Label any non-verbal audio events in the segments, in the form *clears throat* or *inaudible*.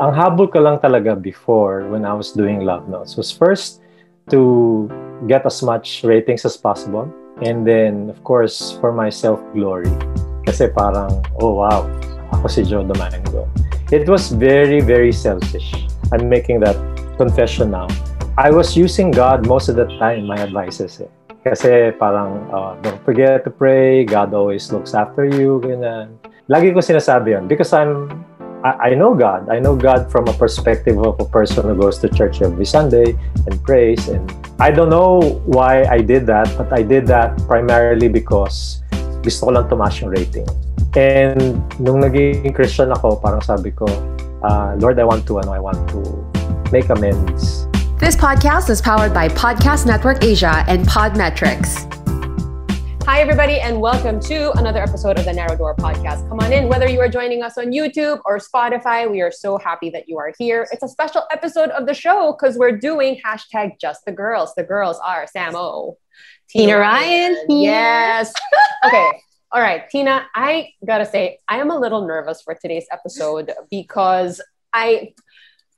ang habol ko lang talaga before when I was doing Love Notes was first to get as much ratings as possible. And then, of course, for my self-glory. Kasi parang, oh wow, ako si Joe Domingo. It was very, very selfish. I'm making that confession now. I was using God most of the time, my advices eh. Kasi parang, uh, don't forget to pray, God always looks after you, ganyan. Lagi ko sinasabi yun because I'm I, know God. I know God from a perspective of a person who goes to church every Sunday and prays. And I don't know why I did that, but I did that primarily because gusto ko lang tumaas yung rating. And nung naging Christian ako, parang sabi ko, uh, Lord, I want to, ano, I want to make amends. This podcast is powered by Podcast Network Asia and Podmetrics. Hi, everybody, and welcome to another episode of the Narrow Door Podcast. Come on in, whether you are joining us on YouTube or Spotify, we are so happy that you are here. It's a special episode of the show because we're doing hashtag just the girls. The girls are Sam O, Tina Ryan. Yes. *laughs* okay. All right, Tina, I gotta say, I am a little nervous for today's episode because I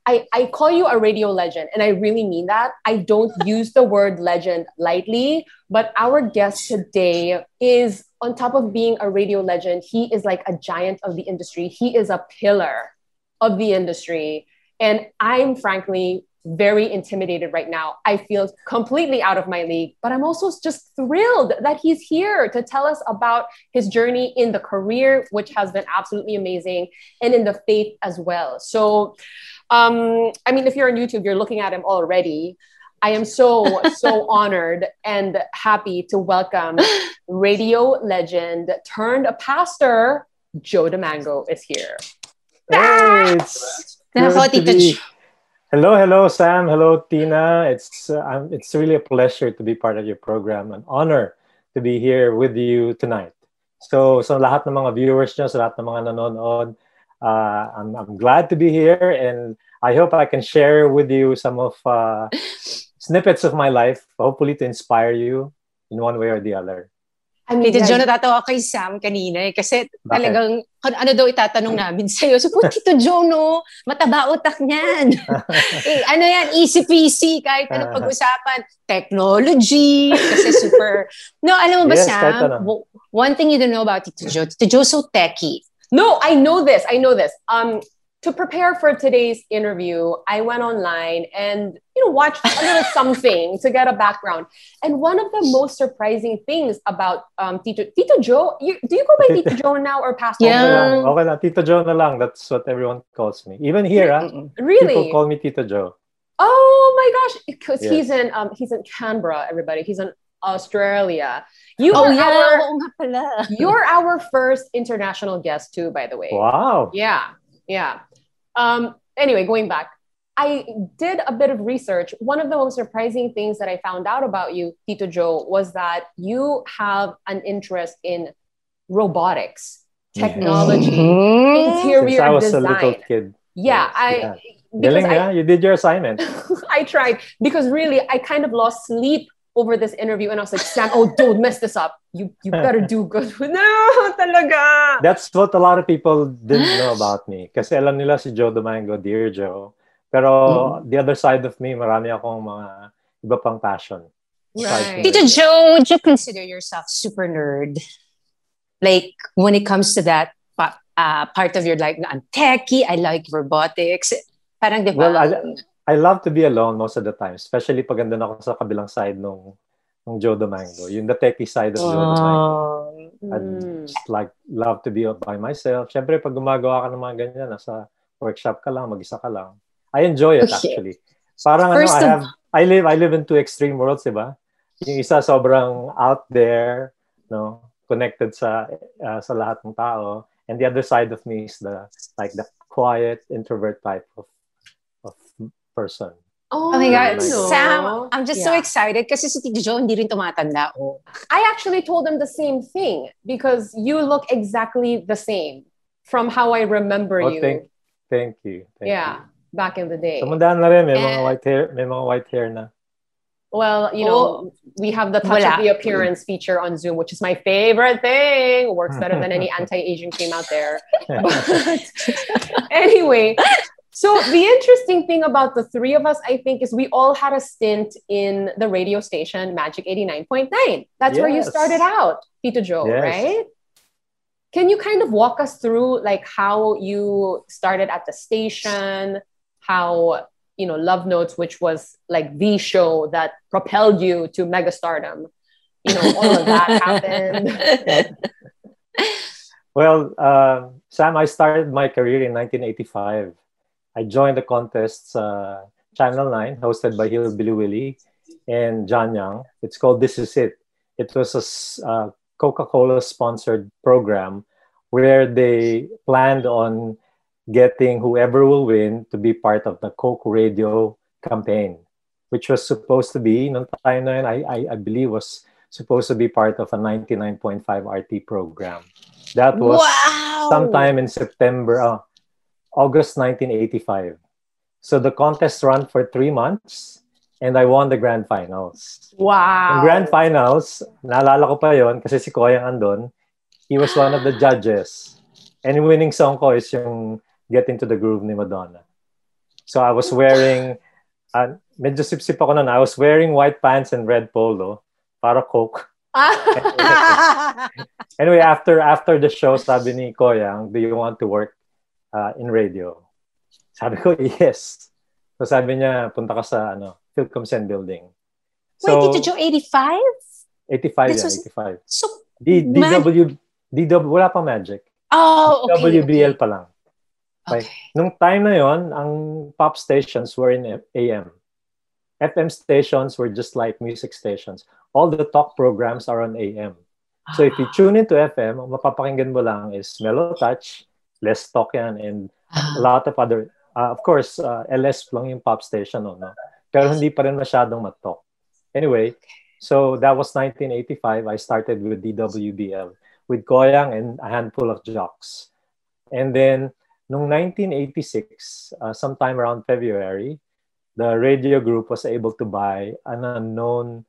I, I call you a radio legend, and I really mean that. I don't *laughs* use the word legend lightly, but our guest today is, on top of being a radio legend, he is like a giant of the industry. He is a pillar of the industry. And I'm frankly very intimidated right now. I feel completely out of my league, but I'm also just thrilled that he's here to tell us about his journey in the career, which has been absolutely amazing, and in the faith as well. So, um, I mean, if you're on YouTube, you're looking at him already. I am so, so *laughs* honored and happy to welcome radio legend turned a pastor, Joe Domingo is here. Hey, it's be... Hello, hello, Sam. Hello, Tina. It's uh, it's really a pleasure to be part of your program. An honor to be here with you tonight. So, sa lahat ng mga viewers nyo, sa lahat ng mga nanonood, uh, I'm, I'm glad to be here and I hope I can share with you some of uh, snippets of my life, hopefully to inspire you in one way or the other. I mean, Tito Joe, natatawa kay Sam kanina eh, kasi Bakit? talagang ano daw itatanong namin sa'yo. So, po, Tito Joe, no, mataba utak niyan. *laughs* eh, ano yan, easy peasy, kahit ano pag-usapan. Technology, kasi super... No, alam mo ba, yes, Sam, one thing you don't know about Tito Joe, Tito Joe so techie. No, I know this. I know this. Um, to prepare for today's interview, I went online and you know watched a little something to get a background. And one of the most surprising things about um, Tito Tito Joe, you, do you go by Tito Joe now or Pastor? Yeah, okay, okay na. Tito Joe na lang. That's what everyone calls me. Even here, really? Ah, really? people call me Tito Joe. Oh my gosh, because yes. he's in um he's in Canberra. Everybody, he's in Australia. You oh, yeah. our, *laughs* you're our first international guest too, by the way. Wow. Yeah, yeah. Um, anyway, going back, I did a bit of research. One of the most surprising things that I found out about you, Tito Joe, was that you have an interest in robotics, technology, mm-hmm. interior Since I was design. a little kid. Yeah, yes, I. Yeah. Galing, I, yeah? You did your assignment. *laughs* I tried because really I kind of lost sleep over this interview and I was like, Sam, oh, don't mess this up. You you *laughs* better do good. *laughs* no, talaga. That's what a lot of people didn't know about me. Kasi alam nila si Joe Domingo, Dear Joe. Pero mm. the other side of me, marami akong mga iba pang passion. Right. Tito Joe, would you consider yourself super nerd? Like when it comes to that uh, part of your life, I'm techie, I like robotics. Parang, di ba? Well, I, I love to be alone most of the time, especially pag andun ako sa kabilang side nung nung Joe Domingo, yung the techie side of Joe oh. Domingo. I'd mm. just like love to be by myself. Siyempre, pag gumagawa ka ng mga ganyan, nasa workshop ka lang, mag-isa ka lang. I enjoy it okay. actually. Parang First ano, I have, I live, I live in two extreme worlds, diba? Yung isa sobrang out there, no, connected sa uh, sa lahat ng tao, and the other side of me is the like the quiet introvert type of person. Oh, oh my God. No. Sam, I'm just yeah. so excited kasi si Tito Joe hindi rin tumatanda. Oh. I actually told him the same thing because you look exactly the same from how I remember oh, you. Thank, thank you. Thank yeah, you. Back in the day. Tumandaan na rin, may And, mga white hair, may mga white hair na. Well, you know, oh, we have the touch wala. of the appearance feature on Zoom, which is my favorite thing. Works better than any *laughs* anti-Asian cream out there. *laughs* But *laughs* anyway, So the interesting thing about the three of us, I think, is we all had a stint in the radio station Magic 89.9. That's yes. where you started out, Tito Joe, yes. right? Can you kind of walk us through like how you started at the station, how you know Love Notes, which was like the show that propelled you to megastardom, you know, all of that *laughs* happened. *laughs* well, uh, Sam, I started my career in 1985 I joined the contests uh, Channel 9, hosted by Hillbilly Willie and John Young. It's called This Is It. It was a uh, Coca Cola sponsored program where they planned on getting whoever will win to be part of the Coke radio campaign, which was supposed to be, nung time na yun, I, I, I believe was supposed to be part of a 99.5 RT program. That was wow. sometime in September, uh, August 1985. So the contest ran for three months and I won the grand finals. Wow! In grand finals, naalala ko pa yon kasi si Koyang andon. He was one of the judges. And winning song ko is yung Get Into the Groove ni Madonna. So I was wearing, uh, medyo sip-sip ako nun. I was wearing white pants and red polo para Coke. *laughs* anyway, after after the show, sabi ni Koyang, do you want to work uh, in radio? Sabi ko, yes. So sabi niya, punta ka sa ano, Philcomsen building. So, Wait, did you 85? 85, This yeah, was, 85. So, D, DW, DW, wala pang magic. Oh, okay. WBL okay. pa lang. Okay. Nung time na yon, ang pop stations were in AM. FM stations were just like music stations. All the talk programs are on AM. So if you ah. tune into FM, mapapakinggan mo lang is Mellow Touch, less talk yan and a lot of other uh, of course uh, LS lang yung pop station no, no pero hindi pa rin masyadong matalk anyway so that was 1985 I started with DWBL with Koyang and a handful of jocks and then nung 1986 uh, sometime around February the radio group was able to buy an unknown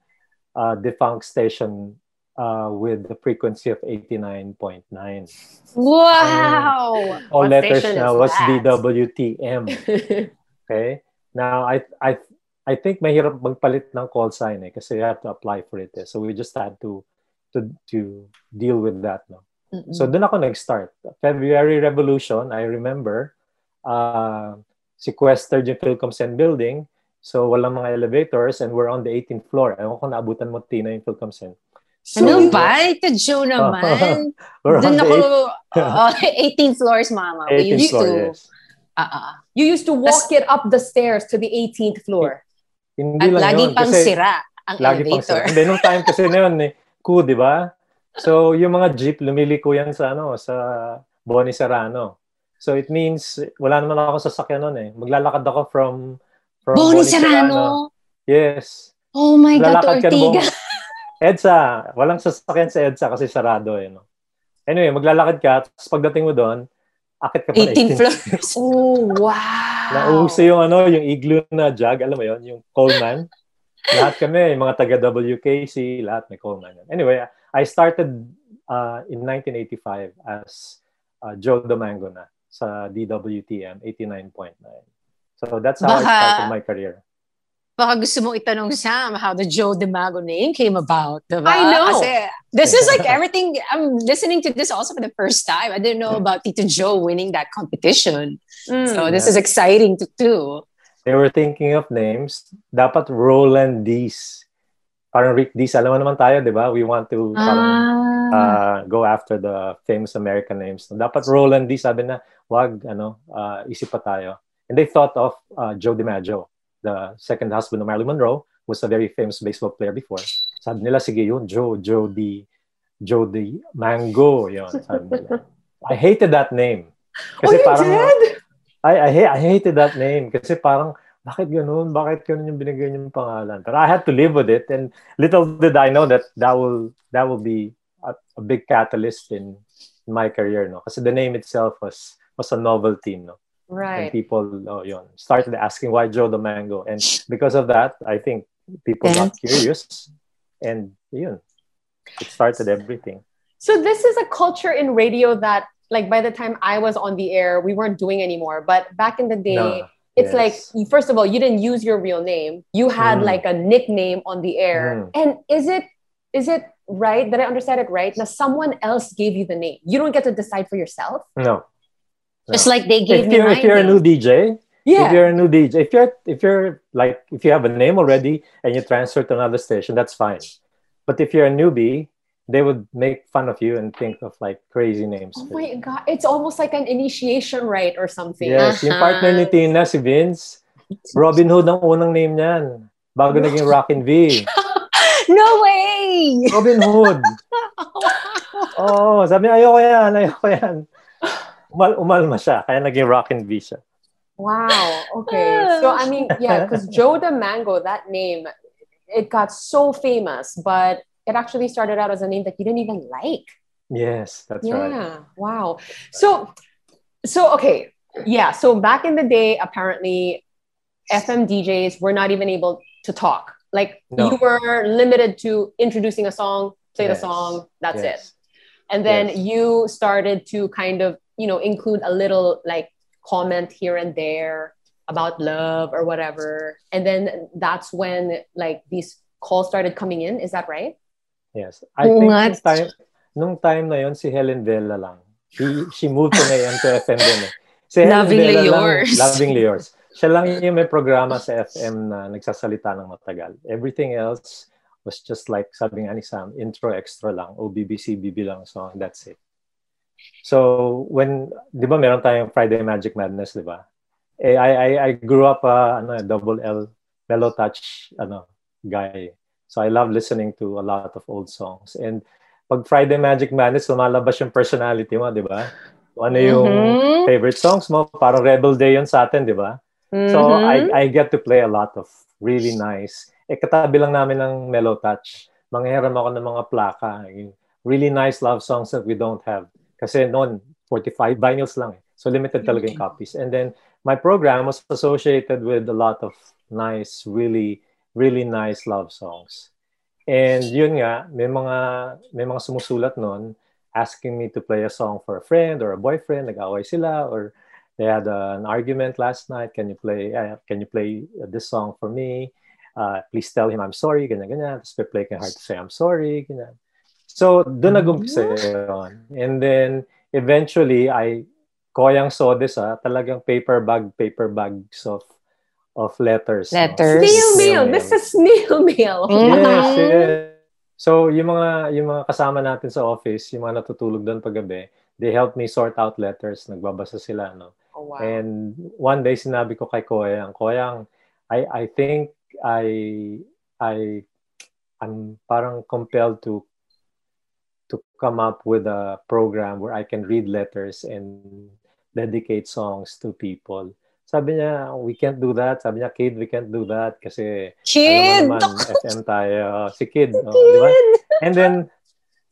uh, defunct station uh, with the frequency of 89.9. Wow! Um, all letters now was that? DWTM. *laughs* okay? Now, I, I, I think mahirap magpalit ng call sign eh, kasi you have to apply for it. Eh. So we just had to to to deal with that. No? Mm-mm. So doon ako nag-start. February Revolution, I remember, uh, sequestered yung Philcomsen building. So walang mga elevators and we're on the 18th floor. Ewan ko naabutan mo, Tina, yung Philcomsen. So, ano ba? Ito Joe *laughs* naman. Doon ako, uh, *laughs* 18 floors, mama. 18 we used floor, to, yes. uh-uh. You used to walk That's, it up the stairs to the 18th floor. Hindi At lang lagi yun, pang kasi, sira ang lagi elevator. Pang sira. Hindi, nung time kasi na yun, eh, cool, di ba? So, yung mga jeep, lumiliko yan sa, ano, sa Boni Serrano. So, it means, wala naman ako sasakyan noon eh. Maglalakad ako from, from Boni, Boni Serrano? Serrano. Yes. Oh my God, to Ortiga. EDSA, walang sasakyan sa EDSA kasi sarado eh. No? Anyway, maglalakad ka, tapos pagdating mo doon, akit ka pa 18 floors. *laughs* oh, wow! Nauso yung ano, yung igloo na jug, alam mo yon yung Coleman. lahat kami, mga taga WKC, lahat may Coleman. Anyway, I started uh, in 1985 as uh, Joe Domingo na sa DWTM 89.9. So that's how Baka, I started my career baka gusto mong itanong Sam how the Joe DeMago name came about, diba? I know. Kasi this is like *laughs* everything, I'm listening to this also for the first time. I didn't know about Tito Joe winning that competition. Mm, so this yeah. is exciting to do. They were thinking of names. Dapat Roland Dees. Parang Rick Dees. Alam mo naman tayo, di ba? We want to parang, ah. uh, go after the famous American names. Dapat Roland Dees. Sabi na, wag, ano, uh, isip pa tayo. And they thought of uh, Joe DiMaggio the second husband of Marilyn Monroe, was a very famous baseball player before. Sabi nila, sige yun, Joe, Joe the, Joe the Mango, yun. Sabi nila. *laughs* I hated that name. Kasi oh, parang, did? I, I, I hated that name kasi parang, bakit ganun? Bakit ganun yung binigay niyong pangalan? But I had to live with it and little did I know that that will, that will be a, a big catalyst in, in my career, no? Kasi the name itself was, was a novelty, no? Right. And people oh, yun, started asking why Joe the Mango. And because of that, I think people got curious. And yun, it started everything. So this is a culture in radio that like by the time I was on the air, we weren't doing anymore. But back in the day, No. It's Yes. like first of all, you didn't use your real name. You had Mm. like a nickname on the air. Mm. And is it is it right that I understand it right? Now someone else gave you the name. You don't get to decide for yourself. No. Just like they gave if me you're, if you're a new DJ, Yeah. if you're a new DJ, if you're if you're like if you have a name already and you transfer to another station, that's fine. But if you're a newbie, they would make fun of you and think of like crazy names. Oh my god, it's almost like an initiation rite or something. Yes, yung uh-huh. partner ni Tina, si Vince, Robin Hood ang unang name niyan. Bago naging Rockin' V. *laughs* no way! Robin Hood. *laughs* Oh, sabi niya, ayoko yan, ayoko yan. Umal, umalma siya, kaya naging Rockin' V siya. Wow. Okay. Ah. So I mean, yeah, because Joe the Mango, that name, it got so famous, but it actually started out as a name that you didn't even like. Yes, that's yeah. right. Wow. So, so okay. Yeah. So back in the day, apparently, FM DJs were not even able to talk. Like No. you were limited to introducing a song, play the song, that's it. And then Yes. you started to kind of, you know, include a little like comment here and there about love or whatever. And then that's when like these calls started coming in. Is that right? Yes. I Oo think nga. nung time, nung time na yon si Helen Vela lang. She, she moved from AM to FM din eh. Si Helen Lovingly Vela lang, yours. lovingly yours. Siya lang yung may programa sa FM na nagsasalita ng matagal. Everything else was just like, sabi nga ni Sam, intro extra lang. O BBC, BB lang song. That's it. So, when, di ba meron tayong Friday Magic Madness, di ba? Eh, I, I, I grew up, uh, ano, double L, mellow touch, ano, guy. So, I love listening to a lot of old songs. And pag Friday Magic Madness, lumalabas yung personality mo, di ba? Ano yung Mhm. favorite songs mo? Parang Rebel Day yun sa atin, di ba? So, Mhm. I, I get to play a lot of really nice. Eh, katabi lang namin ng mellow touch. Manghiram ako ng mga plaka. Yung really nice love songs that we don't have. Kasi noon, 45 vinyls lang. eh. So, limited talaga yung copies. And then, my program was associated with a lot of nice, really, really nice love songs. And yun nga, may mga, may mga sumusulat noon asking me to play a song for a friend or a boyfriend, nag-away sila, or they had uh, an argument last night. Can you play? Uh, can you play this song for me? Uh, please tell him I'm sorry. Ganyan ganyan. Tapos play hard to say I'm sorry. Ganyan. So doon nag-umpisa yun. And then eventually I koyang saw this ah, talagang paper bag, paper bags of of letters. no? Letters. Snail Snail mail. is snail mail. *laughs* Mm. Yes, yes. So, yung mga yung mga kasama natin sa office, yung mga natutulog doon paggabi, they help me sort out letters. Nagbabasa sila, no? Oh, wow. And one day sinabi ko kay Koyang, Koyang, I I think I I I'm parang compelled to to come up with a program where I can read letters and dedicate songs to people. Sabi niya, we can't do that. Sabi niya, kid, we can't do that kasi Kid! alam mo naman, FM tayo. Si Kid. Oh, di ba? And then,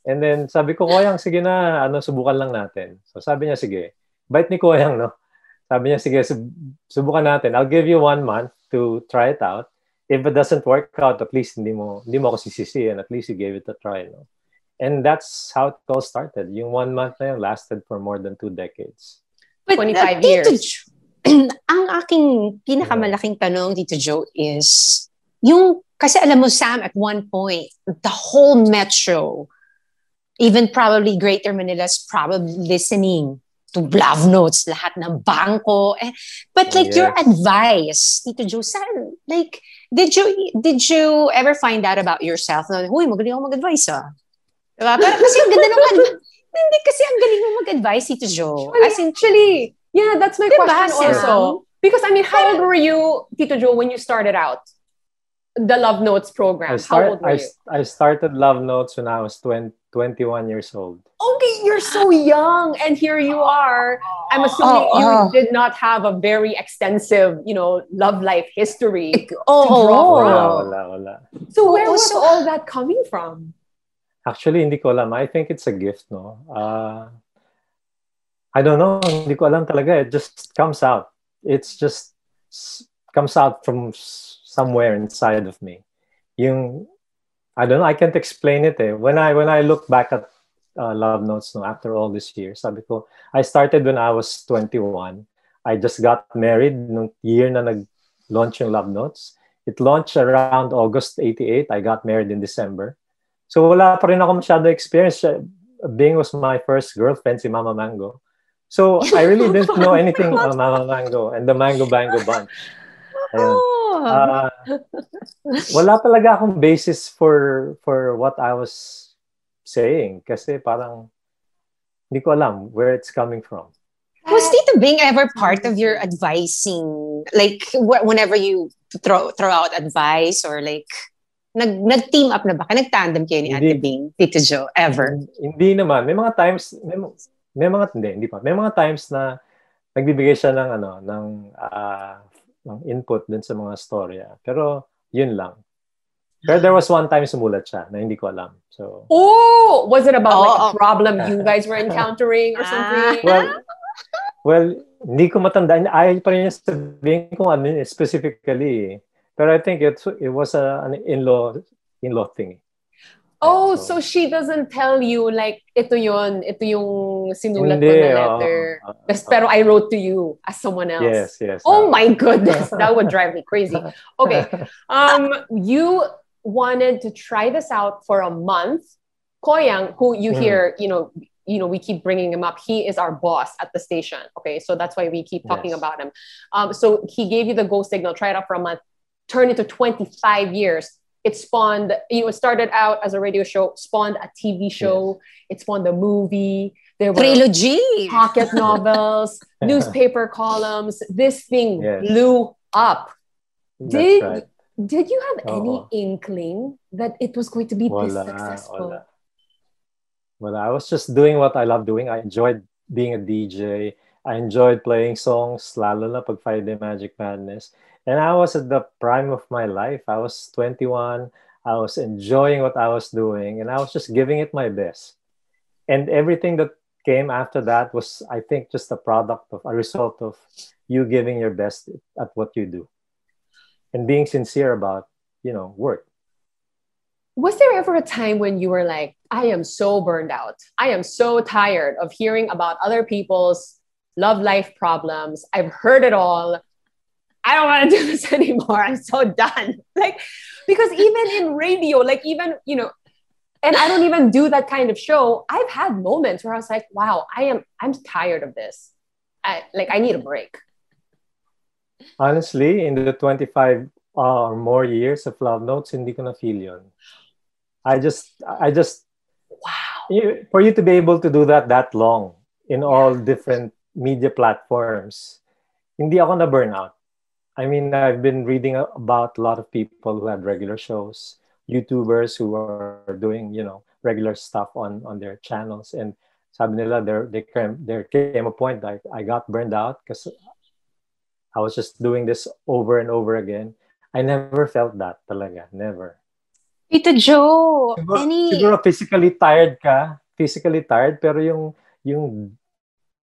and then sabi ko, Koyang, sige na, ano, subukan lang natin. So sabi niya, sige. Bait ni Koyang, no? Sabi niya, sige, sub- subukan natin. I'll give you one month to try it out. If it doesn't work out, at least hindi mo, hindi mo ako sisisihin. At least you gave it a try, no? And that's how it all started. Yung one month na yun lasted for more than two decades. But, 25 uh, Tito years. *clears throat* Ang aking pinakamalaking tanong, Tito Joe, is yung, kasi alam mo, Sam, at one point, the whole metro, even probably Greater Manila is probably listening to love notes, lahat ng bangko. Eh, but like your Yes. advice, Tito Joe, saan, like, did you did you ever find out about yourself na, huy, magaling ako mag-advise ah. Diba? Pero kasi ang ganda ad- *laughs* hindi kasi ang galing mo mag-advise, Tito Joe. Actually, As in, actually, yeah, that's my Diba, question Sam? also. Because I mean, how old were you, Tito Joe, when you started out the Love Notes program? I, how start, old were I, you? I started Love Notes when I was 20, 21 years old. Okay, you're so young, and here you are. I'm assuming Oh, you oh. did not have a very extensive, you know, love life history. oh, draw oh. Wala, wala, wala. So where Oh, was so- all that coming from? Actually, hindi ko alam. I think it's a gift, no? Uh, I don't know. Hindi ko alam talaga. It just comes out. It's just comes out from somewhere inside of me. Yung, I don't know. I can't explain it. Eh. When I when I look back at uh, love notes no after all these years. Sabi ko, I started when I was 21. I just got married nung year na nag-launch yung love notes. It launched around August 88. I got married in December. So wala pa rin ako masyado experience. Bing was my first girlfriend, si Mama Mango. So I really *laughs* didn't know anything about Mama Mango and the Mango Bango Bunch. Ayun. Uh, wala talaga akong basis for for what I was saying kasi parang hindi ko alam where it's coming from. Was Tito Bing ever part of your advising? Like, wh- whenever you throw throw out advice or like, nag, nag-team up na ba? Nag-tandem kayo ni. Ate Bing, Tito Joe, ever? Hindi naman. May mga times, may, may mga, hindi, hindi pa. May mga times na nagbibigay siya ng, ano, ng, ah, ng input dun sa mga storya. Pero, yun lang. Pero there was one time sumulat siya na hindi ko alam. So, Oh, was it about like a problem you guys were encountering or Ah. something? well, well, hindi ko matandaan. Ayaw pa rin niya sabihin kung ano specifically. eh. Pero I think it, it was a, an in-law, in-law thing. Oh, So- so she doesn't tell you like ito yon, ito yung sinulat ko Hindi, na oo. letter. Bes- oo. pero I wrote to you as someone else. Yes, yes. Oh oo. my goodness, that would drive me crazy. *laughs* Okay. Um, you wanted to try this out for a month. Koyang, who you Mm. hear, you know, you know, we keep bringing him up. He is our boss at the station. Okay, so that's why we keep talking Yes. about him. Um, so he gave you the go signal. Try it out for a month. Turned into twenty five years. It spawned. You know, it started out as a radio show. Spawned a TV show. It spawned a movie. There were Trilogy! pocket *laughs* novels, newspaper columns. This thing Yes. blew up. That's Did right. did you have any oh. inkling that it was going to be this successful? wala. Wala. I was just doing what I love doing. I enjoyed being a DJ. I enjoyed playing songs, lalo na pag Friday Magic Madness. And I was at the prime of my life. I was 21. I was enjoying what I was doing, and I was just giving it my best. And everything that came after that was, I think, just a product of a result of you giving your best at what you do and being sincere about, you know, work. Was there ever a time when you were like, I am so burned out. I am so tired of hearing about other people's love life problems. I've heard it all. I don't want to do *laughs* this anymore. I'm so done. *laughs* Like, because even in radio, like, even, you know, and I don't even do that kind of show. I've had moments where I was like, wow, I am, I'm tired of this. I, like, I need a break. Honestly, in the 25 uh, or more years of Love Notes, hindi ko na feel yun. I just, I just, Wow. you- for you to be able to do that that long in all different media platforms, hindi ako na burnout. I mean, I've been reading about a lot of people who had regular shows, YouTubers who are doing, you know, regular stuff on on their channels, and sabi nila there there came there came a point that I, I got burned out because I was just doing this over and over again. I never felt that talaga, never. Tito Joe, Siguro, any... siguro physically tired ka, physically tired, pero yung yung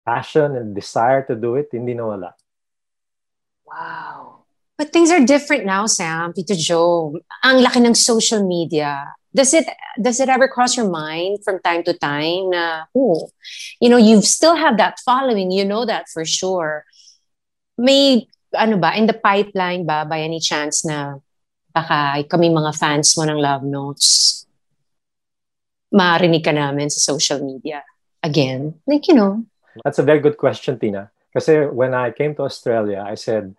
passion and desire to do it, hindi nawala. Wow. But things are different now, Sam, Tito Joe. Ang laki ng social media. Does it does it ever cross your mind from time to time na, oh, you know, you still have that following, you know that for sure. May, ano ba, in the pipeline ba, by any chance na baka kami mga fans mo ng Love Notes, marinig ka namin sa social media again? Like, you know, That's a very good question, Tina. Kasi when I came to Australia, I said,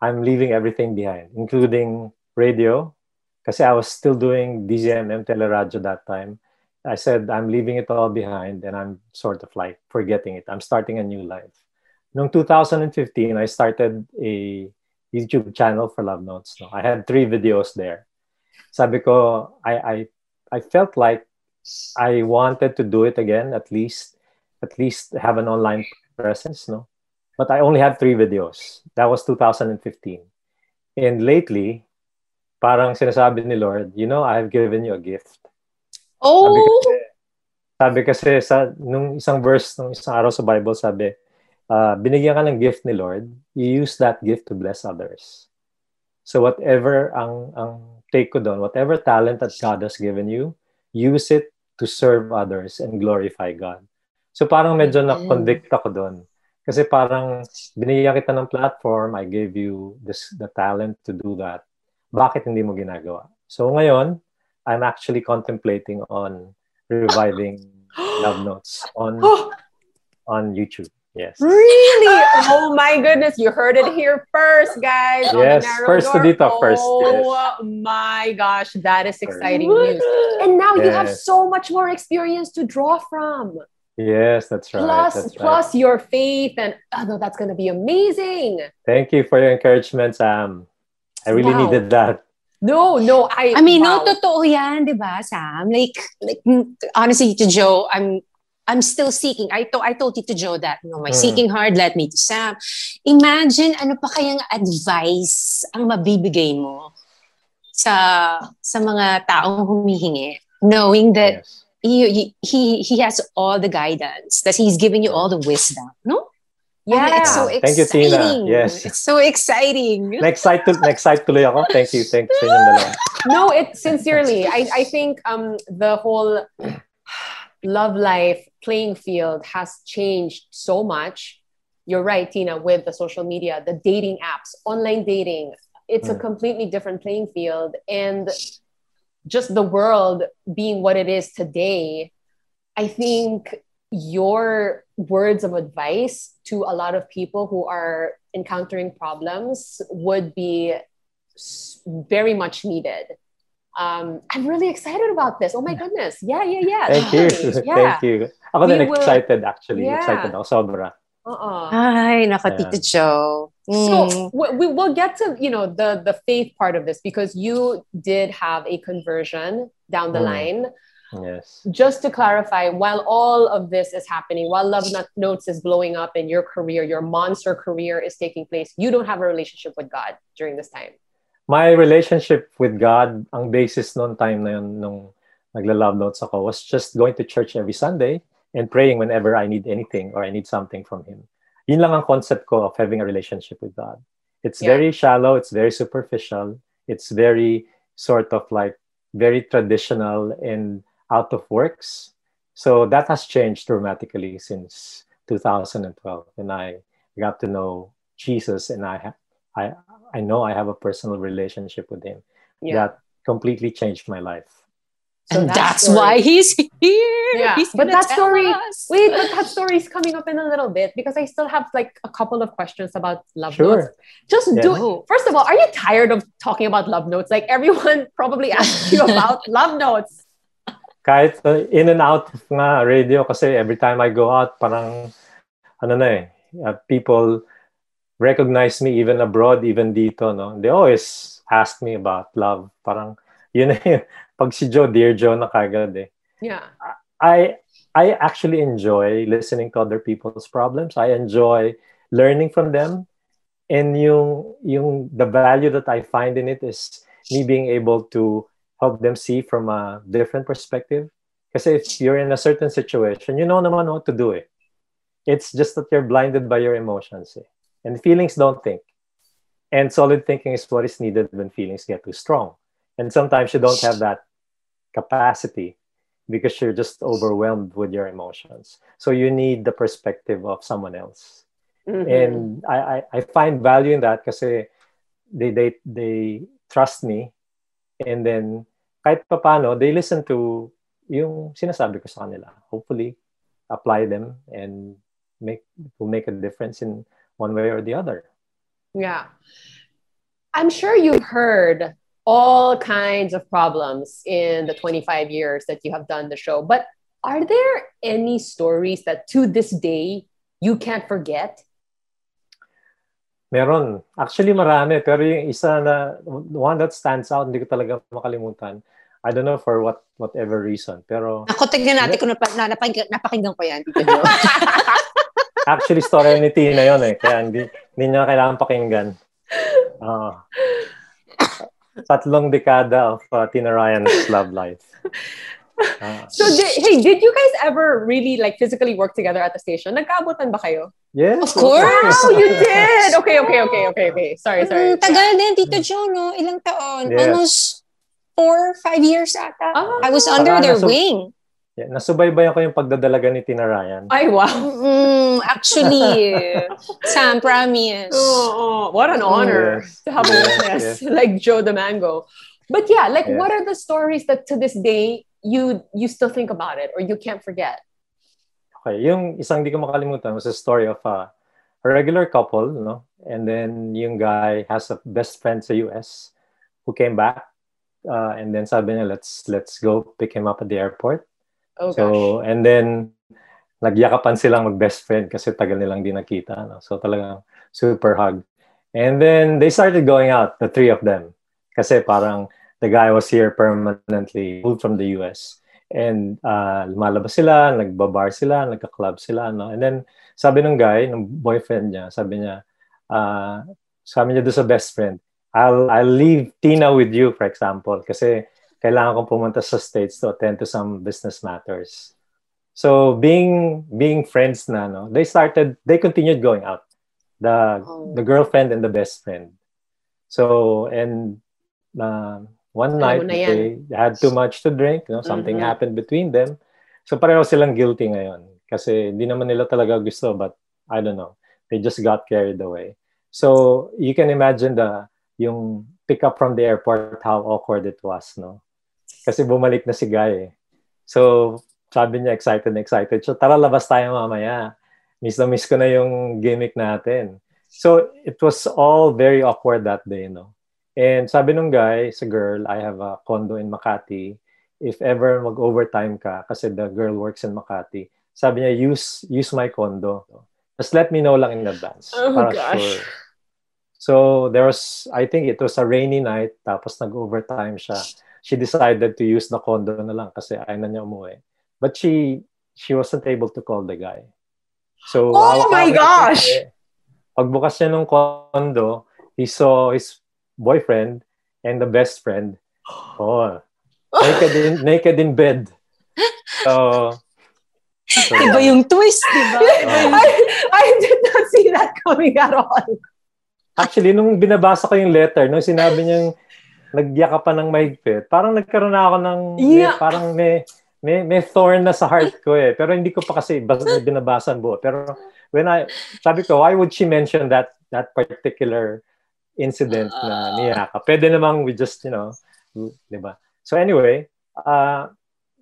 I'm leaving everything behind, including radio. Kasi I was still doing DZMM Teleradyo that time. I said, I'm leaving it all behind and I'm sort of like forgetting it. I'm starting a new life. Noong 2015, I started a YouTube channel for Love Notes. No? I had three videos there. Sabi ko, I, I, I felt like I wanted to do it again, at least, at least have an online presence, no? But I only had three videos. That was 2015. And lately, parang sinasabi ni Lord, you know, I have given you a gift. Sabi oh, kasi, sabi kasi sa, nung isang verse, nung isang araw sa Bible, sabi, uh, binigyan ka ng gift ni Lord, you use that gift to bless others. So whatever ang, ang take ko doon, whatever talent that God has given you, use it to serve others and glorify God. So parang medyo na-convict ako doon. Kasi parang binigyan kita ng platform, I gave you this, the talent to do that. Bakit hindi mo ginagawa? So ngayon, I'm actually contemplating on reviving *gasps* Love Notes on on YouTube. Yes. Really? *gasps* oh my goodness. You heard it here first, guys. Yes, first to dito, first. Oh my gosh, that is exciting news. And now you have so much more experience to draw from. Yes, that's right. Plus, that's plus right. your faith, and oh no, that's gonna be amazing. Thank you for your encouragement, Sam. I really Wow. needed that. No, no, I. I mean, wow. no, totoo yan, di ba, Sam? Like, like, honestly, to Joe, I'm I'm still seeking. I, to, I told to Joe that, you know, my Mm. seeking hard led me to Sam. Imagine, ano pa kayang advice ang mabibigay mo sa sa mga taong humihingi, knowing that Yes. He, he, he has all the guidance, that he's giving you all the wisdom, no? Yeah. And it's so Thank you, Tina. exciting. Yes. It's so exciting. *laughs* Next site to next site tuloy ako. Thank you. Thank you sa inyong dalawa. no, it sincerely. I, I think um the whole *sighs* love life playing field has changed so much. You're right, Tina, with the social media, the dating apps, online dating. It's a Mm. completely different playing field. And just the world being what it is today, I think your words of advice to a lot of people who are encountering problems would be very much needed. Um, I'm really excited about this. Oh my goodness. Yeah, yeah, yeah. Thank you. *laughs* Yeah. Thank you. Ako We din will- excited actually. Yeah. Excited ako sobra. Uh-uh. Ay, naka, Yeah. Tito Joe. So Mm. we, we will get to you know the the faith part of this because you did have a conversion down the Mm. line. Yes. Just to clarify, while all of this is happening, while Love Not- Notes is blowing up in your career, your monster career is taking place, you don't have a relationship with God during this time. My relationship with God, ang basis noon time na yun, nung nagla-love notes ako, was just going to church every Sunday and praying whenever I need anything or I need something from Him. Yun lang ang concept ko of having a relationship with God. It's Yeah. very shallow, it's very superficial, it's very sort of like very traditional and out of works. So that has changed dramatically since 2012 when I got to know Jesus and I ha- I I know I have a personal relationship with him that completely changed my life. So and that that's story- why he's here. Yeah, He's but that story- us. Wait, but that story is coming up in a little bit because I still have like a couple of questions about love Sure. notes. Just Yeah. do. First of all, are you tired of talking about love notes? Like everyone *laughs* probably asked you *laughs* about love notes. Kahit uh, in and out of nga radio kasi every time I go out parang ano na eh, uh, people recognize me even abroad, even dito, no? They always ask me about love. Parang yun na yun. Pag si Joe, dear Joe na kagad eh. Yeah. I I actually enjoy listening to other people's problems. I enjoy learning from them. And yung yung the value that I find in it is me being able to help them see from a different perspective. Kasi if you're in a certain situation, you know naman what to do eh. It's just that you're blinded by your emotions eh. And feelings don't think. And solid thinking is what is needed when feelings get too strong. And sometimes you don't have that capacity because you're just overwhelmed with your emotions. So you need the perspective of someone else. Mhm. And I, I, I find value in that because they, they, they trust me. And then kahit papano, they listen to yung sinasabi ko sa kanila. Hopefully, apply them and make will make a difference in one way or the other. Yeah. I'm sure you've heard all kinds of problems in the 25 years that you have done the show, but are there any stories that to this day you can't forget? Meron. Actually, marami. Pero yung isa na, one that stands out, hindi ko talaga makalimutan. I don't know for what whatever reason. Pero Ako, tignan natin kung napa, na, napakinggan, napakinggan ko yan, *laughs* actually, story ni Tina yon eh. Kaya hindi, hindi niya kailangan pakinggan. Oo. Tatlong dekada of uh, Tina Ryan's love life. *laughs* Ah, So, did, hey, did you guys ever really like physically work together at the station? Nagkaabutan ba kayo? yes. Of course. Oh, you did! Okay, okay, okay, okay, okay. Sorry, sorry. Mm, tagal din, Tito Joe, no? Ilang taon? Yes. Almost four, five years ata. Ah. I was under Saka their nasu- wing. Yeah, nasubaybayan ko yung pagdadalaga ni Tina Ryan. Ay, wow. Mm, actually, *laughs* Sam, promise. Oh, oh, what an honor Yes. to have a Yes, witness yes. *laughs* like Joe the Mango. But yeah, like Yeah. what are the stories that to this day you you still think about it or you can't forget? Okay, yung isang di ko makalimutan was a story of a, a regular couple, no? And then yung guy has a best friend sa US who came back. Uh, and then sabi niya, let's let's go pick him up at the airport. Oh gosh. So, and then, nagyakapan silang mag-best friend kasi tagal nilang di nakita. No? So, talagang super hug. And then, they started going out, the three of them. Kasi parang, the guy was here permanently, moved from the US. And uh, lumalabas sila, nagbabar sila, nagka-club sila. No? And then, sabi ng guy, ng boyfriend niya, sabi niya, uh, sabi niya doon sa best friend, I'll, I'll leave Tina with you, for example, kasi kailangan kong pumunta sa States to attend to some business matters. So being being friends na, no, they started, they continued going out. The Oh. the girlfriend and the best friend. So and uh, one night they had too much to drink, no, something Mhm. happened between them. So pareho silang guilty ngayon kasi hindi naman nila talaga gusto but I don't know. They just got carried away. So you can imagine the yung pick up from the airport how awkward it was, no? Kasi bumalik na si Guy. eh. So, sabi niya excited na excited. So, tara labas tayo mamaya. Miss na miss ko na yung gimmick natin. So, it was all very awkward that day, no? And sabi nung guy sa girl, I have a condo in Makati. If ever mag-overtime ka, kasi the girl works in Makati, sabi niya, use use my condo. Just let me know lang in advance. Oh, para gosh. sure. So there was, I think it was a rainy night, tapos nag-overtime siya. She decided to use the condo na lang kasi ayaw na niya umuwi. But she she wasn't able to call the guy. So, Oh my gosh! kasi, Pagbukas niya ng condo, he saw his boyfriend and the best friend. *gasps* Oh, naked in, naked in bed. So, so Iba yung twist, di ba? I, I did not see that coming at all. Actually, nung binabasa ko yung letter, nung sinabi niyang nagyaka pa ng mahigpit, parang nagkaroon na ako ng, may- Yeah. parang may, may, may thorn na sa heart ko eh. Pero hindi ko pa kasi bas, *laughs* binabasa ang buo. Pero when I, sabi ko, why would she mention that that particular incident na niyaka? Pwede namang we just, you know, di ba? So anyway, uh,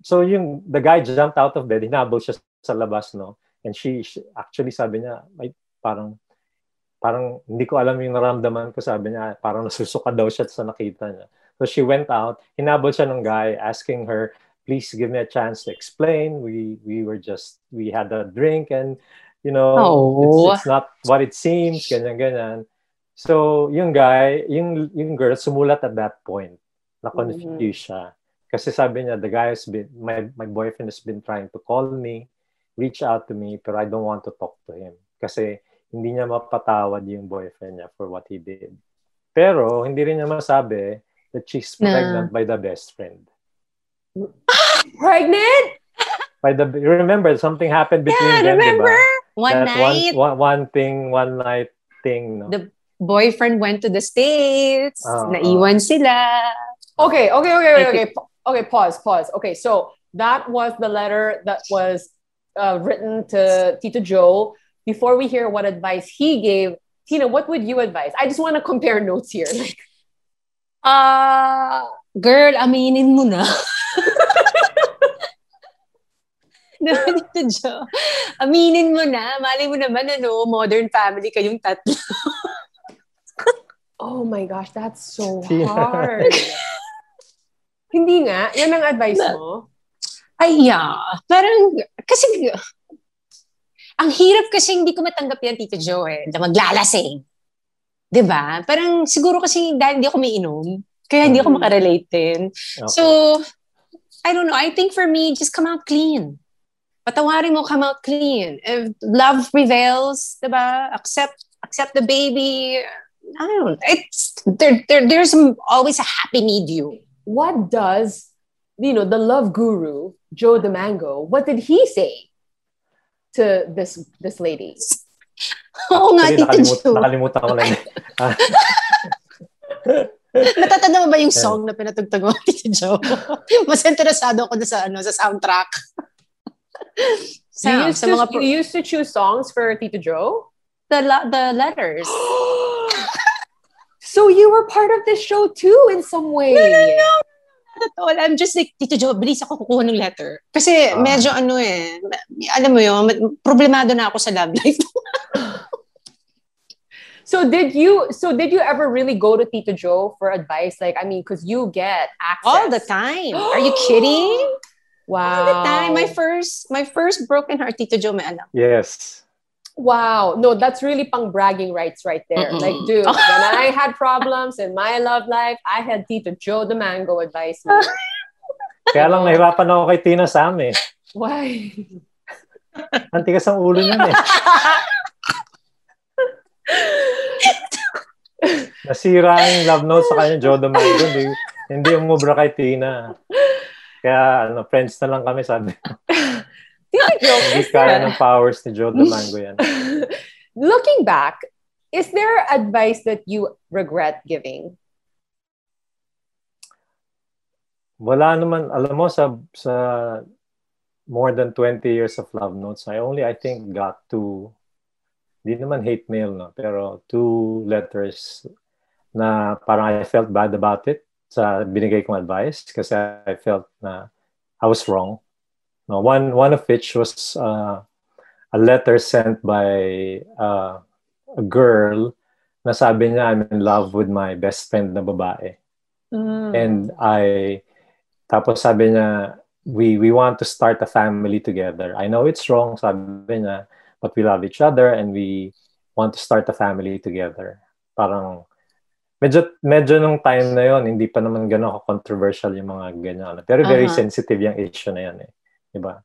so yung, the guy jumped out of bed, hinabol siya sa labas, no? And she, she actually sabi niya, may, parang, parang hindi ko alam yung naramdaman ko, sabi niya, parang nasusuka daw siya sa nakita niya. So she went out, hinabol siya ng guy, asking her, please give me a chance to explain. We we were just, we had a drink and, you know, Oh. it's, it's not what it seems, ganyan, ganyan. So, yung guy, yung, yung girl, sumulat at that point. Na-confuse siya. Kasi sabi niya, the guy has been, my, my boyfriend has been trying to call me, reach out to me, pero I don't want to talk to him. Kasi hindi niya mapatawad yung boyfriend niya for what he did. Pero, hindi rin niya masabi that she's Na- pregnant by the best friend. *laughs* Pregnant? By the, you remember, something happened between Yeah, them, remember? diba? One That night, One, one, one thing, one night thing. No? The- boyfriend went to the States, Oo. naiwan sila. Okay, okay, okay, okay, okay. Okay, pause, pause. Okay, so that was the letter that was uh, written to Tito Joe. Before we hear what advice he gave, Tina, what would you advise? I just want to compare notes here. Like, Ah, girl, aminin mo na. *laughs* no, dito, Jo. Aminin mo na. Mali mo naman, ano, modern family kayong tatlo. *laughs* oh my gosh, that's so hard. Hindi nga, yan ang advice mo. Ay, yeah. Parang, kasi, ang hirap kasi hindi ko matanggap yan, Tito Joe, eh, na maglalasing. 'Di ba? Parang siguro kasi dahil hindi ako may inom, kaya hindi ako Mm. makarelate din. Okay. So, I don't know. I think for me, just come out clean. Patawarin mo, come out clean. If love prevails, diba? Accept, accept the baby. I don't It's, there, there, there's always a happy medium. What does, you know, the love guru, Joe the Mango, what did he say to this this lady? *laughs* Oo nga, Actually, Tito nakalimut, Joe. nakalimutan ko lang. *laughs* Natatanda mo ba yung song na pinatugtog mo, Tito Joe? *laughs* Mas interesado ako na sa, ano, sa soundtrack. Sam, you, used to, pro- you used to choose songs for Tito Joe? The, the letters. *gasps* so you were part of this show too in some way. No, no, no. Not at all. I'm just like, Tito Joe, bilis ako kukuha ng letter. Kasi uh, medyo ano eh, alam mo yun, problemado na ako sa love life. *laughs* So did you so did you ever really go to Tito Joe for advice? Like, I mean, because you get access all the time. Are you kidding? *gasps* Wow. All the time. My first my first broken heart, Tito Joe, may alam. Yes. Wow. No, that's really pang bragging rights right there. Mm-mm. Like, dude, *laughs* when I had problems in my love life, I had Tito Joe the Mango advice me. *laughs* Kaya lang nahirapan ako kay Tina Sam eh. Why? Antigas *laughs* ang ulo niya eh. Nasira ang love note sa kanya, Joe Domingo. Hindi, hindi umubra kay Tina. Kaya, ano, friends na lang kami, sabi. *laughs* Hindi kaya ng powers ni Joe Domingo yan. *laughs* Looking back, is there advice that you regret giving? Wala naman. Alam mo, sa, sa more than 20 years of love notes, I only, I think, got to hindi naman hate mail, no? pero two letters na parang I felt bad about it sa binigay kong advice kasi I felt na I was wrong. No, one one of which was uh, a letter sent by uh, a girl na sabi niya I'm in love with my best friend na babae. Mm. And I tapos sabi niya we we want to start a family together. I know it's wrong sabi niya but we love each other and we want to start a family together. Parang, medyo, medyo nung time na yon hindi pa naman gano'n controversial yung mga ganyan. Pero very uh-huh. sensitive yung issue na yan eh. Diba?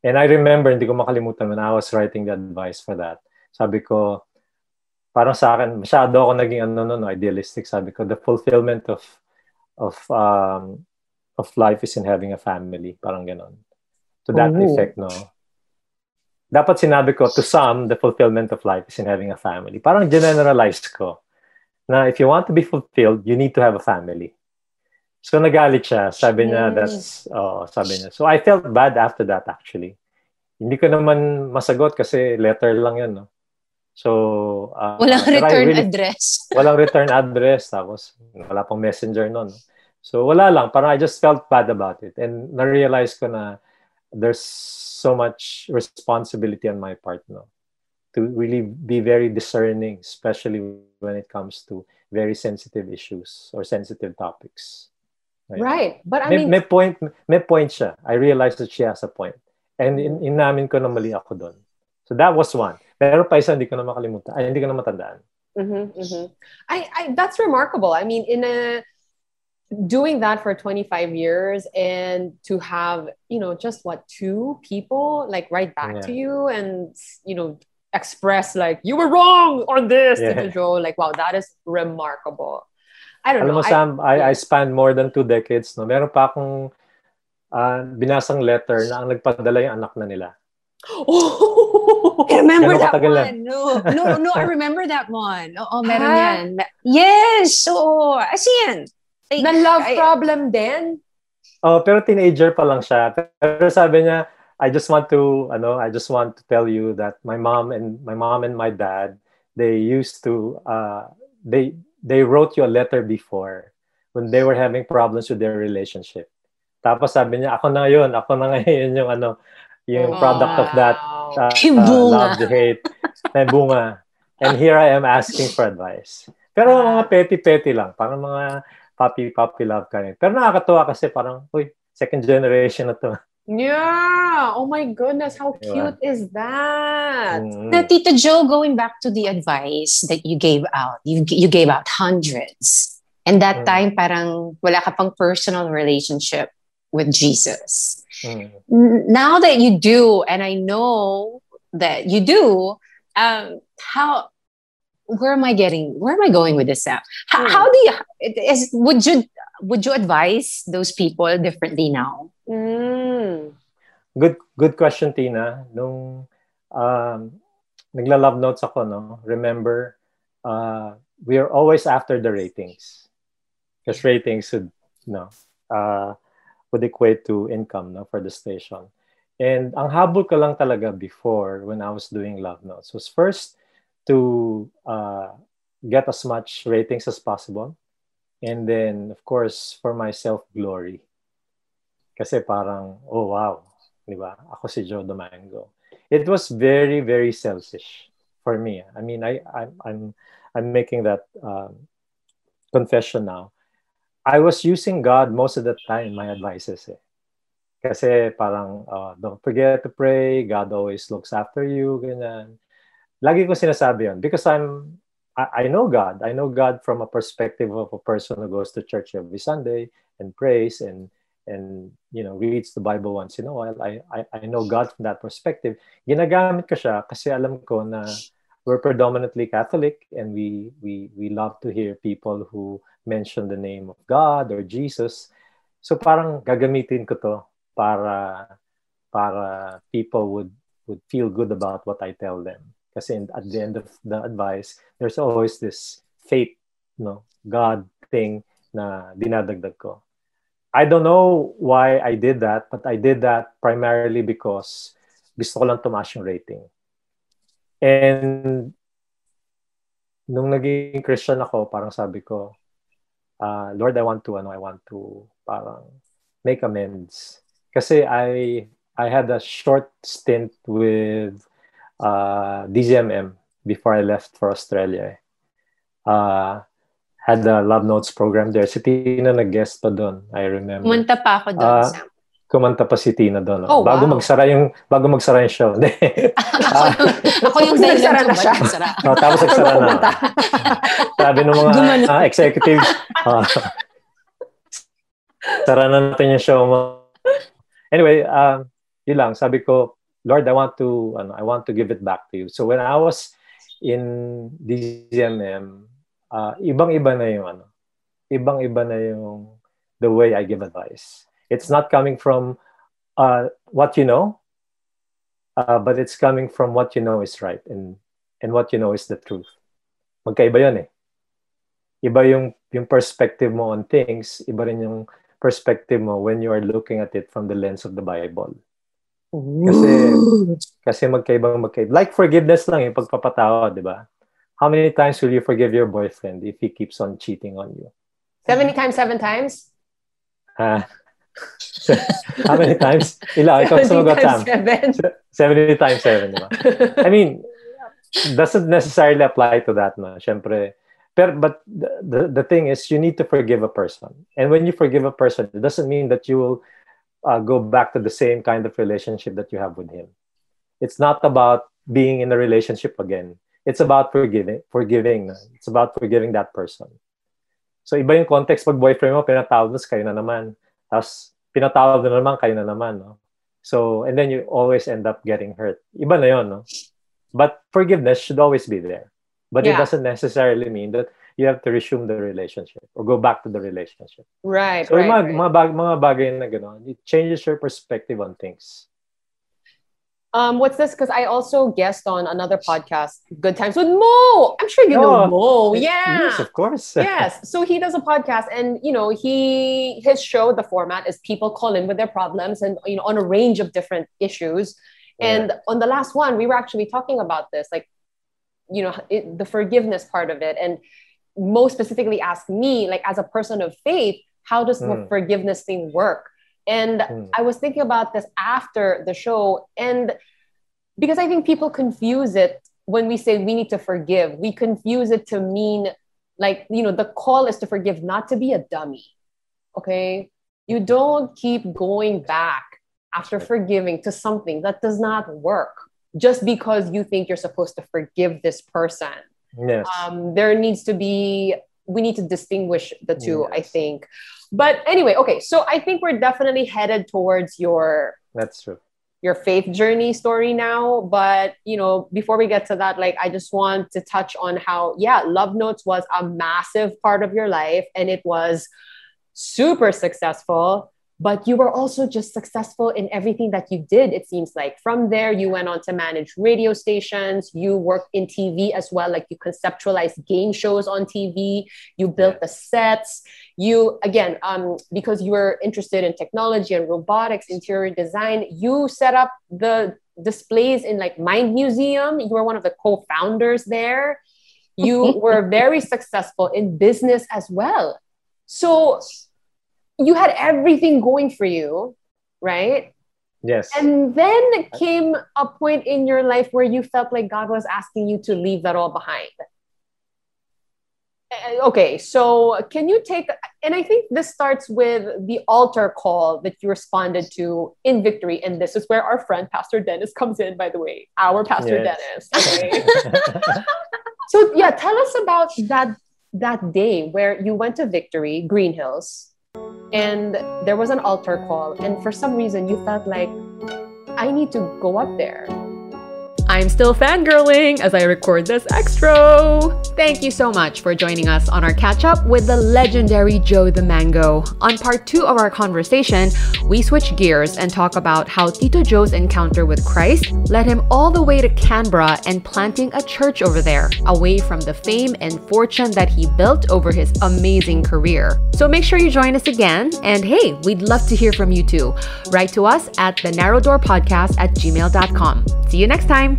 And I remember, hindi ko makalimutan when I was writing the advice for that. Sabi ko, parang sa akin, masyado ako naging ano, no, no, idealistic. Sabi ko, the fulfillment of of um, of life is in having a family. Parang ganon. To that Ooh. effect, no? dapat sinabi ko, to some, the fulfillment of life is in having a family. Parang generalize ko na if you want to be fulfilled, you need to have a family. So nagalit siya. Sabi niya, that's, oh, sabi niya. So I felt bad after that actually. Hindi ko naman masagot kasi letter lang yun, no? So, uh, walang return really, address. *laughs* walang return address. Tapos, wala pang messenger nun. So, wala lang. Parang I just felt bad about it. And na-realize ko na there's so much responsibility on my part no to really be very discerning especially when it comes to very sensitive issues or sensitive topics right, right. but i may, mean may point may point siya. I realized that she has a point. And in, inamin ko na mali ako doon so that was one. Pero pa isa hindi ko na makalimutan. Ay hindi ko na matandaan. Mm-hmm, mm-hmm. I, I that's remarkable. I mean in a doing that for 25 years and to have you know just what two people like write back yeah. to you and you know express like you were wrong on this yeah. Joe. Like wow that is remarkable I don't Alam know mo, Sam, I, I, I spanned more than two decades no meron pa akong uh, binasang letter na ang nagpadala yung anak na nila Oh, I *laughs* remember that one. No, no, no, I remember that one. Oo, *laughs* meron yan. Yes, so, as in, Like, na love I, problem din? Oh, pero teenager pa lang siya. Pero sabi niya, I just want to, ano, I just want to tell you that my mom and my mom and my dad, they used to, uh, they they wrote you a letter before when they were having problems with their relationship. Tapos sabi niya, ako na ngayon, ako na ngayon *laughs* yung ano, yung product of that uh, uh, love, hate, na bunga. And here I am asking for advice. Pero mga petty-petty lang, parang mga puppy puppy love ka rin. Pero nakakatuwa kasi parang, uy, second generation na to. Yeah. Oh my goodness, how cute is that? Mm-hmm. Now, Tita Joe, going back to the advice that you gave out, you you gave out hundreds. And that mm. time, parang wala ka pang personal relationship with Jesus. Mm. Now that you do, and I know that you do, um, how where am I getting? Where am I going with this? App? How, mm. how do you? Is would you would you advise those people differently now? Mm. Good good question, Tina. Nung um, nagla-love notes ako, no? Remember, uh, we are always after the ratings. Because ratings would, no, uh, would equate to income no, for the station. And ang habol ko lang talaga before when I was doing love notes was first to uh, get as much ratings as possible. And then, of course, for my self-glory. Kasi parang, oh wow, di ba? Ako si Joe Domingo. It was very, very selfish for me. I mean, I, I I'm I'm making that um, confession now. I was using God most of the time, my advices eh. Kasi parang, uh, don't forget to pray, God always looks after you, ganyan. Lagi ko sinasabi yun because I'm, I, I know God. I know God from a perspective of a person who goes to church every Sunday and prays and and you know reads the Bible once in a while. I, I I know God from that perspective. Ginagamit ko siya kasi alam ko na we're predominantly Catholic and we we we love to hear people who mention the name of God or Jesus. So parang gagamitin ko to para para people would would feel good about what I tell them. Kasi at the end of the advice, there's always this faith, no, God thing na dinadagdag ko. I don't know why I did that, but I did that primarily because gusto ko lang tumaas yung rating. And nung naging Christian ako, parang sabi ko, uh, Lord, I want to, ano, I want to parang make amends. Kasi I, I had a short stint with uh, DZMM before I left for Australia. Uh, had the Love Notes program there. Si Tina nag-guest pa doon, I remember. Pumunta pa ako doon, uh, Sam kumanta pa si Tina doon. Oh, bago wow. magsara yung bago magsara yung show. *laughs* ako, yung, ako yung dahilan na siya. *laughs* oh, tapos nagsara na. Sabi ng mga uh, executives, uh, sara na natin yung show mo. Anyway, uh, yun lang. Sabi ko, Lord, I want to ano, I want to give it back to you. So when I was in DZMM, uh, ibang-iba na yung ano, ibang-iba na yung the way I give advice it's not coming from uh, what you know, uh, but it's coming from what you know is right and and what you know is the truth. Magkaiba yun eh. Iba yung, yung perspective mo on things, iba rin yung perspective mo when you are looking at it from the lens of the Bible. Kasi, kasi magkaibang magkaiba. Like forgiveness lang yung pagpapatawa, di ba? How many times will you forgive your boyfriend if he keeps on cheating on you? 70 times, seven times? Ah, *laughs* How many times? Ilan? Ikaw sumagot, Sam. Seven. 70 times 7, diba? I mean, doesn't necessarily apply to that, no? Siyempre. Pero, but the, the, the thing is, you need to forgive a person. And when you forgive a person, it doesn't mean that you will uh, go back to the same kind of relationship that you have with him. It's not about being in a relationship again. It's about forgiving. Forgiving. It's about forgiving that person. So, iba yung context pag boyfriend mo, pinatawag mo, kayo na naman Tapos, pinatawag na naman, kayo na naman, no? So, and then you always end up getting hurt. Iba na yon, no? But forgiveness should always be there. But yeah. it doesn't necessarily mean that you have to resume the relationship or go back to the relationship. Right, so, right, mga, right. mga, bag, mga bagay na gano'n, it changes your perspective on things. Um, what's this? Because I also guest on another podcast, Good Times with Mo. I'm sure you know Mo. Yeah. Yes, of course. *laughs* yes. So he does a podcast, and you know, he his show, the format is people call in with their problems, and you know, on a range of different issues. Yeah. And on the last one, we were actually talking about this, like, you know, it, the forgiveness part of it, and Mo specifically asked me, like, as a person of faith, how does mm. the hmm. forgiveness thing work? And mm. I was thinking about this after the show. And because I think people confuse it when we say we need to forgive, we confuse it to mean like, you know, the call is to forgive, not to be a dummy. Okay. You don't keep going back after forgiving to something that does not work just because you think you're supposed to forgive this person. Yes. Um, there needs to be, we need to distinguish the two, yes. I think. But anyway, okay, so I think we're definitely headed towards your That's true. Your faith journey story now, but you know, before we get to that, like I just want to touch on how yeah, Love Notes was a massive part of your life and it was super successful. But you were also just successful in everything that you did it seems like. From there you went on to manage radio stations. You worked in tv as well like you conceptualized game shows on tv you built the sets. You again um, because you were interested in technology and robotics interior design you set up the displays in like mind museum. You were one of the co-founders there. You *laughs* were very successful in business as well. So you had everything going for you, right? Yes. And then came a point in your life where you felt like God was asking you to leave that all behind. Uh, okay, so can you take, and I think this starts with the altar call that you responded to in victory. And this is where our friend Pastor Dennis comes in, by the way, our Pastor yes. Dennis. Okay. *laughs* so yeah, tell us about that that day where you went to victory, Green Hills, and there was an altar call and for some reason you felt like i need to go up there I'm still fangirling as I record this extra. Thank you so much for joining us on our catch up with the legendary Joe the Mango. On part two of our conversation, we switch gears and talk about how Tito Joe's encounter with Christ led him all the way to Canberra and planting a church over there, away from the fame and fortune that he built over his amazing career. So make sure you join us again. And hey, we'd love to hear from you too. Write to us at the narrow door podcast at gmail.com. See you next time.